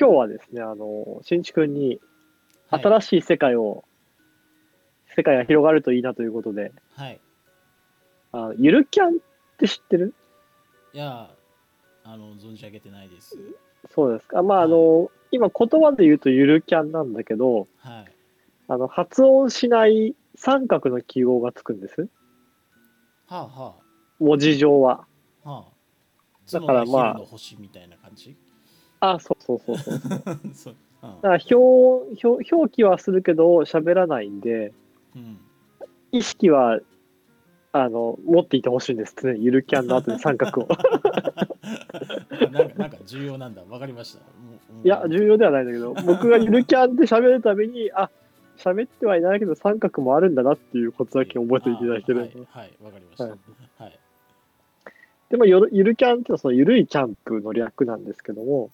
今日はですね、あの、新地君にはい新しい世界を、世界が広がるといいなということで、はい。あゆるキャンって知ってる？いや、あの、存じ上げてないです。そうですか。まあ、あの、今言葉で言うとゆるキャンなんだけど、はい。あの、発音しない三角の記号がつくんです。はあは文字上は。あ。はあ。だからまあ角の昼の星みたいな感じ？あ、そうそうそうそう。そう。うん だから表、表、表記はするけど喋らないんで、うん。意識は、あの、持っていてほしいんです。常にゆるキャンの後に三角を。なんか、なんか重要なんだ。わかりました。いや、重要ではないんだけど、僕がゆるキャンで喋るために、あ、喋ってはいないけど三角もあるんだなっていうことだけ覚えていただける。あはい、はい、わかりました。ははいい。でも、ゆるゆるキャンっていうのはそのゆるいキャンプの略なんですけども、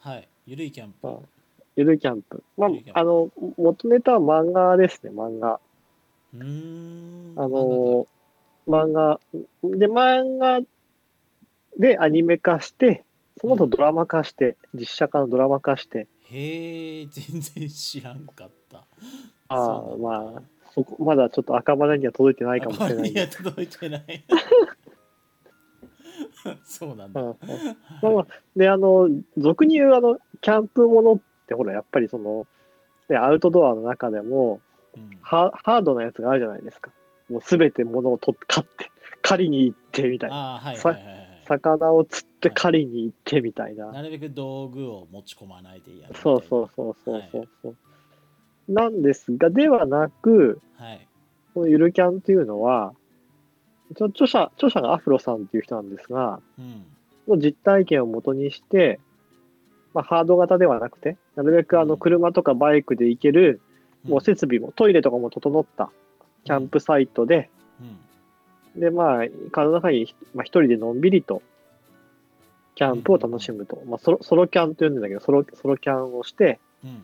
はい。ゆるいキャンプ。あゆるいキャンプ。まあ、あの、元ネタは漫画ですね、漫画。うーん。あの、漫画。で、漫画でアニメ化して、その後ドラマ化して、実写化のドラマ化して、へえ、全然知らんかった。ああ、まあ、そこ、まだちょっと赤羽には届いてないかもしれないいや、んで。届いてない。そうなんだ。うんうんまあまあで、あの、俗に言う、あの、キャンプものって、ほら、やっぱりその、ね、アウトドアの中でも、うんハハードなやつがあるじゃないですか。もうすべて物を取って、買って、狩りに行ってみたいな。はいさはいはいはい。魚を釣って狩りに行ってみたいな。なるべく道具を持ち込まないでやる。そうそうそうそうそうそう。なんですが、ではなく、はい。このゆるキャンっていうのは、著者、著者がアフロさんっていう人なんですが、うん。の実体験をもとにして、まあ、ハード型ではなくて、なるべくあのうん車とかバイクで行ける、もううん設備も、トイレとかも整ったキャンプサイトで、うん。で、まあ、体の中に、まあ、一人でのんびりと、キャンプを楽しむと。まあ、ソロ、ソロキャンと呼んでんだけど、ソロ、ソロキャンをして、うん。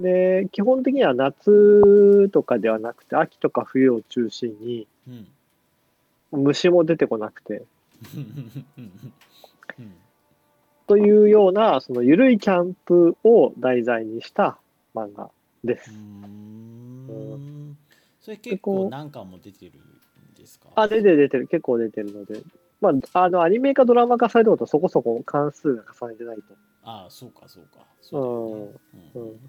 で、基本的には夏とかではなくて、秋とか冬を中心に、うん。虫も出てこなくて、うん。というような、その緩いキャンプを題材にした漫画です。うん。それ結構何巻も出てるんですか？あ、出てる出てる、結構出てるので、まあ、あの、アニメ化ドラマ化されたことはそこそこ関数が重ねてないと。ああ、そうか、そうか。そうねううんん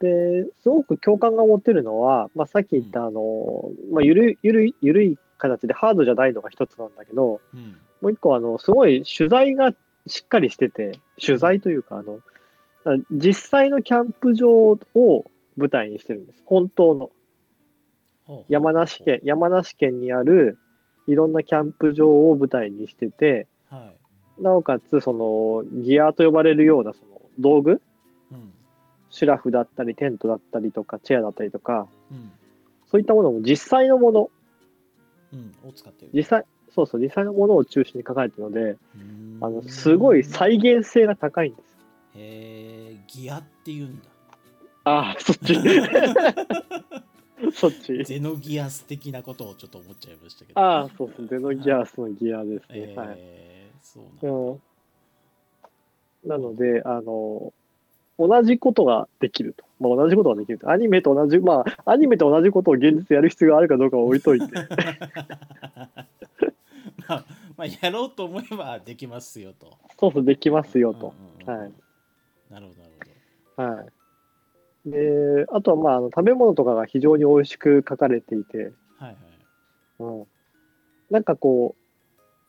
で、すごく共感が持ってるのは、まあ、さっき言った、あの、まあ、ゆるい、ゆるい、ゆるい形でハードじゃないのが一つなんだけど、うん。もう一個、あの、すごい取材がしっかりしてて、取材というか、あの、実際のキャンプ場を舞台にしてるんです。本当の。山梨県、山梨県にあるいろんなキャンプ場を舞台にしてて、はい。なおかつ、その、ギアと呼ばれるような、その、道具うん。シュラフだったり、テントだったりとか、チェアだったりとか、うん。そういったものも実際のもの、うん。を使ってる。実際、そうそう、実際のものを中心に書かれてるので、あの、すごい再現性が高いんです。へえ、ギアって言うんだ。ああ、そっち。そっち。ゼノギアス的なことをちょっと思っちゃいましたけど。ああ、そうそう、ゼノギアスのギアですね。えーはい。そうなんだ。うんなので、あの、同じことができると。まあ、同じことができると。アニメと同じ、まあ、アニメと同じことを現実でやる必要があるかどうかは置いといて。まあ、まあ、やろうと思えばできますよと。そうそう、できますよと。うんうんうんはい。なるほど、なるはい。で、あとは、まあ、あの食べ物とかが非常に美味しく書かれていて、ほど。はいはい。うん。なんかこ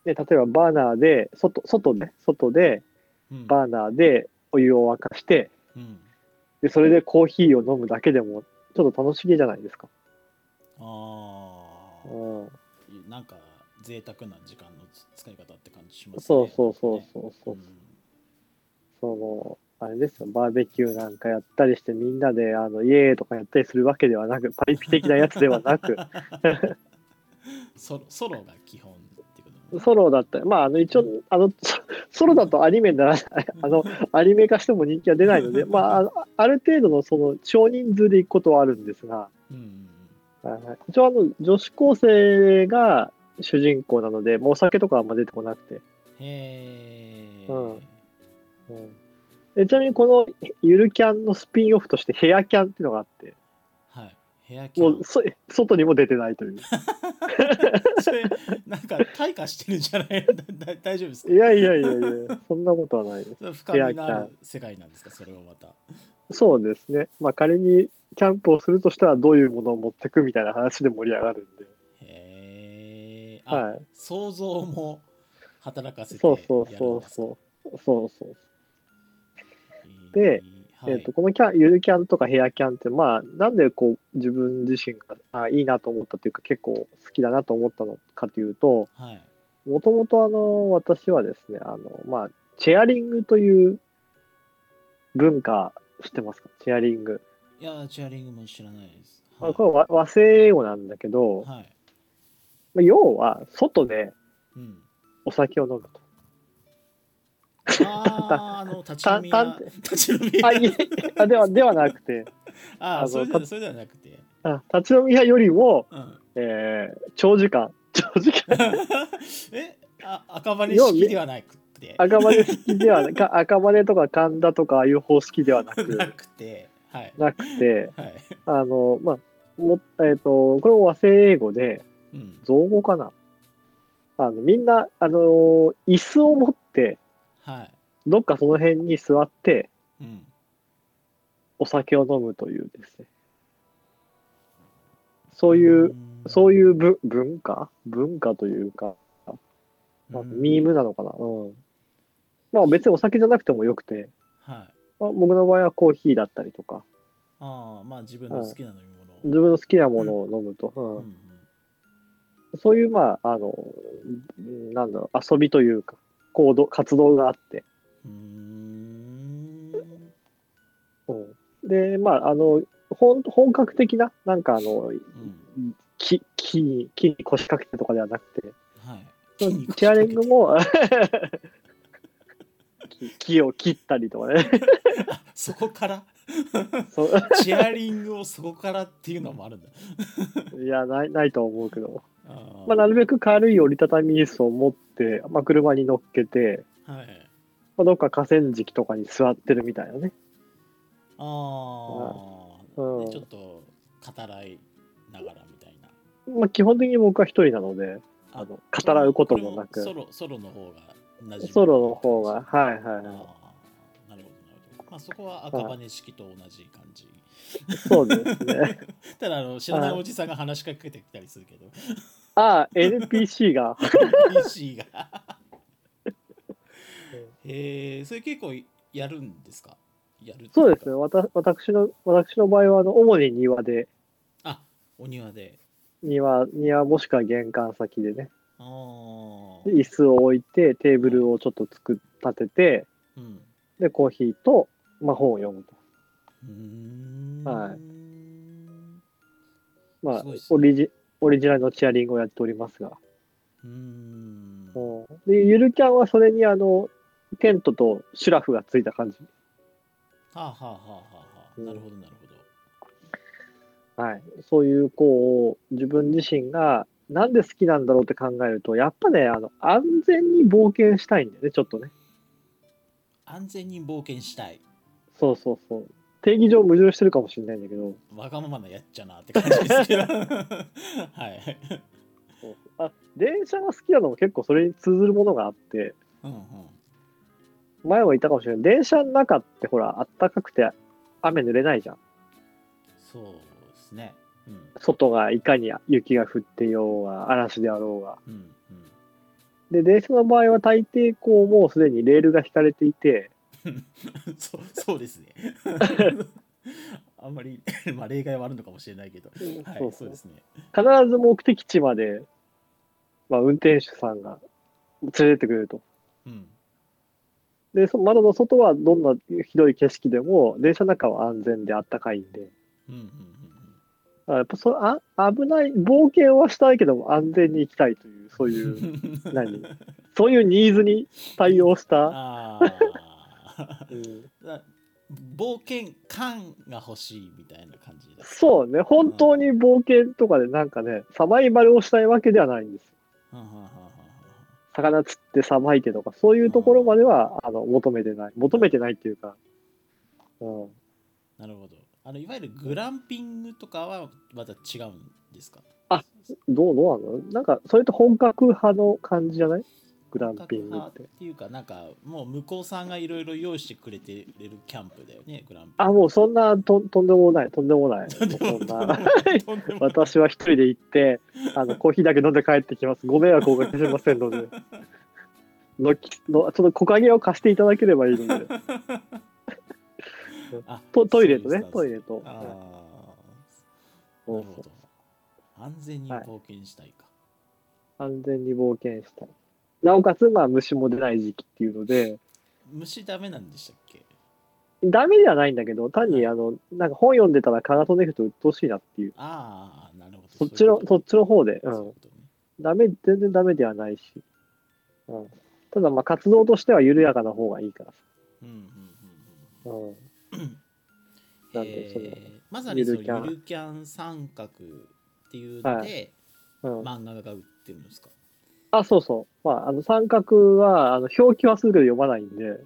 う、ね、例えばバーナーで、外、外で、外で、うんバーナーでお湯を沸かして、うん、で、それでコーヒーを飲むだけでも、ちょっと楽しげじゃないですか。あうん。あ、なんか贅沢な時間の使い方って感じしますね。そうそうそうそうそう。んその、あれですよ、バーベキューなんかやったりして、みんなで、あの、イエーイとかやったりするわけではなく、パリピ的なやつではなく、ソロソロが基本ソロだったり、まあ、あの、一応、あの、ソソロだとアニメにならない、あの、アニメ化しても人気は出ないので、まあ、ある程度のその少人数で行くことはあるんですが、うん一応、あの、女子高生が主人公なので、もうお酒とかはあんま出てこなくて、うん。へえ。うん。うん。えちなみにこのゆるキャンのスピンオフとしてヘアキャンっていうのがあって、もう。そ外にも出てないという。それ、なんか退化してるんじゃない 大丈夫ですか？いやいやいやいや、そんなことはないです。深みのある世界なんですか？それはまた。そうですね。まあ仮にキャンプをするとしたらどういうものを持ってくみたいな話で盛り上がるんで。へえ。あ、はい。想像も働かせてそうそうそうそう。そうそう。えーで、はいえっとこのキャンゆるキャンとかヘアキャンって、まあ、なんでこう自分自身があいいなと思ったというか、結構好きだなと思ったのかというと、はい。もともとあの私はですね、あのまあ、チェアリングという文化、知ってますか？チェアリング。いや、チェアリングも知らないです。まあ、はい。これは和和製英語なんだけど、はい。まあ要は外でうん。お酒を飲むと。あーあの、立ち飲みた屋。立ち飲み屋。あいえあではではなくてあーあそれでそれではなくて。あ、立ち飲み屋よりも、うん。えー長時間、長時間、えあ赤羽式ではなくて。赤羽式ではなか赤羽とか神田とかああいう方式ではなく なくて。はい。なくて、はい。あの、まあ、もえっ、と、これも和製英語で、うん。造語かなあのみんな、あのー椅子を持って、はい。どっかその辺に座って、うん。お酒を飲むというですね。そういう、そういうぶ文化？文化というか、まあ、ミームなのかな？うん。まあ別にお酒じゃなくてもよくて、はい。まあ、僕の場合はコーヒーだったりとか、ああ、まあ自分の好きな飲み物を。自分の好きなものを飲むと、うんうんうんそういう、まあ、あの、うんなんだろう、遊びというか、行動、活動があって、うーん。うん、で、まあ、あの、本本格的な、なんかあの、うん。木、木に、木に腰掛けてとかではなくて、はい。チェアリングも、木木を切ったりとかね。あそこから？チェアリングをそこからっていうのもあるんだ。いや、ない、ないと思うけど。まあ、なるべく軽い折りたたみ椅子を持って、まあ、車に乗っけて、はい。まあ、どっか河川敷とかに座ってるみたいなね。ああ、うんでちょっと語らいながらみたいな。まあ、基本的に僕は一人なので、あの語らうこともなくソロソロの方が馴染むソロの方が、はいはいはなるほど、なるほど。まあそこは赤羽式と同じ感じ。い。そうですね。ただあの知らないおじさんが話しかけてきたりするけど、ああ、NPC が。PC が。へえ、それ結構やるんですか？やるそうですね。わた私の、私の場合は、あの、主に庭で、あ、お庭で。庭、庭もしくは玄関先でね、あ椅子を置いて、テーブルをちょっと作っ立てて、うん。で、コーヒーと、まあ、本を読むと。はいまあねオリジ、オリジナルのチアリングをやっておりますが。うーん。うんで、ゆるキャンはそれに、あの、テントとシュラフがついた感じ。はあはあはあはあなるほどなるほど。はい。そういう、こう、自分自身が、なんで好きなんだろうって考えると、やっぱね、あの、安全に冒険したいんだよね、ちょっとね。安全に冒険したい。そうそうそう。定義上矛盾してるかもしれないんだけど、わがままなやっちゃなって感じですけど。はい。そうあ、電車が好きなのも結構それに通ずるものがあって、うんうん。前も言ったかもしれない。電車の中ってほら、あったかくて雨濡れないじゃん。そうですね。うん。外がいかに雪が降っていようが、嵐であろうが。うんうん。で、電車の場合は大抵こう、もうすでにレールが引かれていて、そうそうですね。あんまり、まあ、例外はあるのかもしれないけど、はい、そうですね。必ず目的地まで、まあ、運転手さんが連れてってくれると。うん。で、そ窓の外はどんなひどい景色でも、電車の中は安全であったかいんで、うんうんうんあやっぱそあ危ない、冒険はしたいけども安全に行きたいという、そういう、うん。何？そういうニーズに対応した、冒険感が欲しいみたいな感じだ。そうね、本当に冒険とかでなんかね、サバイバルをしたいわけではないんです。はんはんはんはん魚釣ってさばいてとか、そういうところまではあの求めてない。求めてないっていうか、うん。なるほど。あのいわゆるグランピングとかはまた違うんですか？あどうどうなの？なんか、それと本格派の感じじゃない？グランピングっ。本格派ってていうか、なんかもう向こうさんがいろいろ用意してくれてるキャンプだよね、グランピング。あ、もうそんなととんでもない、とんでもない。私は一人で行って、あのコーヒーだけ飲んで帰ってきます。ご迷惑をおかけしませんので。のきのちょっと木陰を貸していただければいいので。あとトイレとね、トイレと。あはいあ、なるほど。安全に冒険したいか。安全に冒険したい。なおかつ、まあ、虫も出ない時期っていうので、虫ダメなんでしたっけ？ダメではないんだけど、単に、はあの、なんか本読んでたら蚊が飛んでくると鬱陶しいなっていう。ああ、なるほど。そっちの、そっちの方で、うんダメ、全然ダメではないし。うん。ただ、まあ、活動としては緩やかな方がいいからさ。うんうんうんうんうん。なんでそのえーまさにそのゆるキャン三角っていうので、うん、漫画が売ってるんですか？あ、そうそう。まあ、あの、三角は、あの、表記はするけど読まないんで、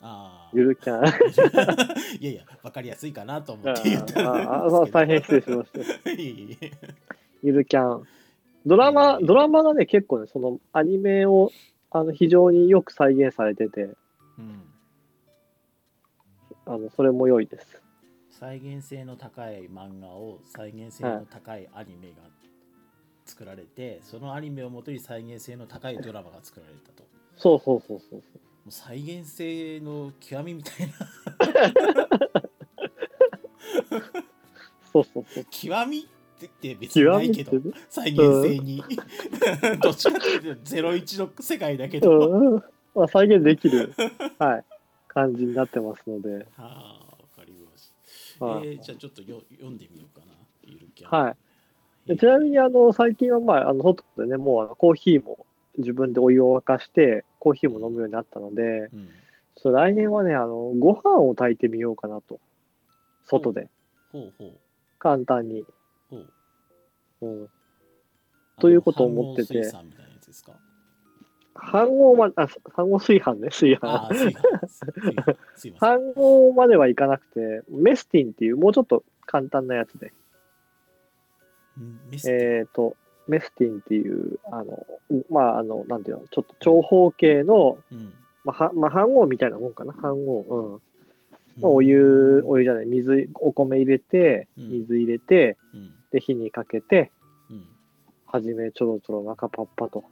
ああ。ゆるキャン。いやいや、わかりやすいかなと思あって言ったああ大変失礼しました。た。いえいえゆるキャン。ドラマ、うんドラマがね、結構ね、そのアニメをあの非常によく再現されてて、うん。あのそれも良いです。再現性の高い漫画を再現性の高いアニメが作られて、そのアニメをもとに再現性の高いドラマが作られたと。もそうそうそうそうそう。う再現性の極みみたいな。そうそうそう。極みって別にないけどね再現性に、どっちかっていうと01の世界だけど、はうんまあ、再現できる、はい、感じになってますので、あわかりました、はいえーじゃあちょっとよ読んでみようかなゆるキャンはい。でちなみにあの最近は、まあ、あの外でね、もうあのコーヒーも自分でお湯を沸かして、コーヒーも飲むようになったので、うん、ちょっと来年はね、あのご飯を炊いてみようかなと、外で、ほう。ほう簡単に。ほう。うん、ということを思ってて。飯盒水産みたいなやつですか？飯盒まあ、飯盒炊飯ね、炊あ飯。飯炊飯す。い まではいかなくて、メスティンっていう、もうちょっと簡単なやつで、えっ、と、メスティンっていう、あの、まあ、あの、なんていうの、ちょっと長方形の、うんまあ、はまあ、飯盒みたいなもんかな、飯盒。うん。まあ、お湯、お湯じゃない、水、お米入れて、うん水入れて、うんで、火にかけて、うんはじめちょろちょろ中パッパと。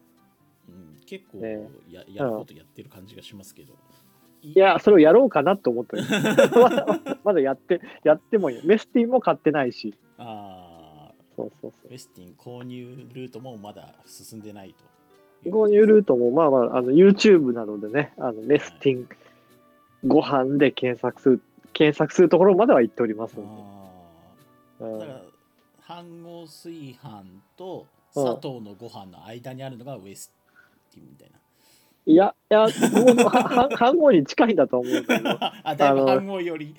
うん、結構ねややることやってる感じがしますけど。いいや、それをやろうかなと思ってるまだ まだやって、やってもいい。メスティンも買ってないし。あそうそうそーウェスティン購入ルートもまだ進んでないと。う。購入ルートも、まあまあ、あの、YouTube などでね、あの、メスティンご飯で検索する、検索するところまでは行っておりますので。だから、飯盒炊飯と砂糖のご飯の間にあるのがウェスティンみたいな。いや、いや、飯盒に近いんだと思うけど、あ、だいぶ飯盒より。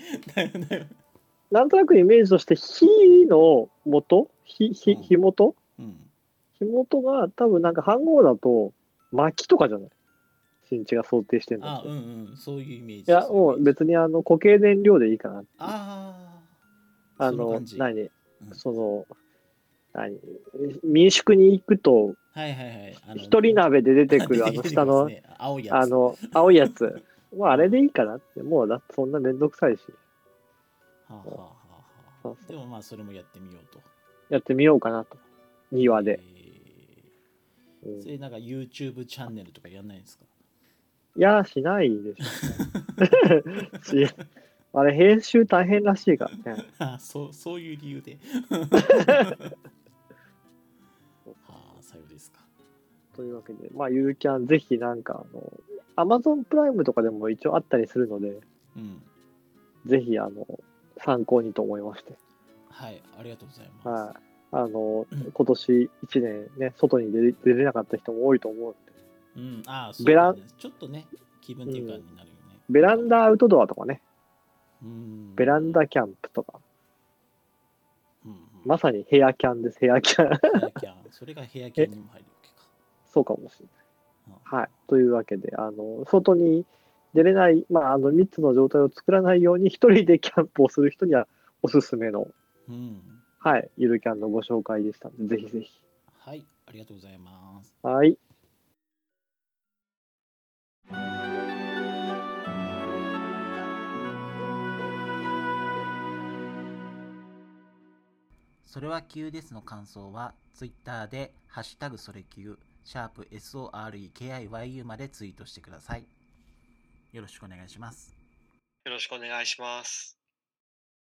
なんとなくイメージとして、火の元？火、火、うん火元？うん。火元が多分なんか飯盒だと、薪とかじゃない？新地が想定してるのあ、って。うんうん、そういうイメージ。いや、もう別にあの固形燃料でいいかな。ああ。あの何？うんその、何？民宿に行くと、はいはいはい。一人鍋で出てくるあの 下の、ね青いやつ。あの、青いやつ。まあ、あれでいいかなって。もうだそんなめんどくさいし。はあはあはあはそうあでもまあそれもやってみようと。やってみようかなと。庭で。うんえー。それなんか YouTube チャンネルとかやんないんですか？いや、しないでしょ。しあれ、編集大変らしいからね。あそうそういう理由で。はあ、さようですか。というわけで、まあ、ゆるキャン、ぜひなんか、あの、アマゾンプライムとかでも一応あったりするので、うん。ぜひ、あの、参考にと思いまして。はい、ありがとうございます。はい。あのうん、今年1年ね、外に出れ出れなかった人も多いと思うんで、うん、ああ、そうベランだねちょっとね、気分転換になるよね。ベランダアウトドアとかね、うん、ベランダキャンプとか、うんうん、まさにヘアキャンです、ヘアキャン。ヘアキャン。それがヘアキャンにも入るわけか。そうかもしれない。うんはい。というわけで、あの、外に出れない、まあ、あの、密の状態を作らないように、一人でキャンプをする人にはおすすめの、うん。はい、ゆるキャンのご紹介でしたので、ぜひぜひ。はい、ありがとうございます。はい。それは急ですの感想は、ツイッターで、ハッシュタグそれ急、シャープ SOREKIYU までツイートしてください。よろしくお願いします。よろしくお願いします。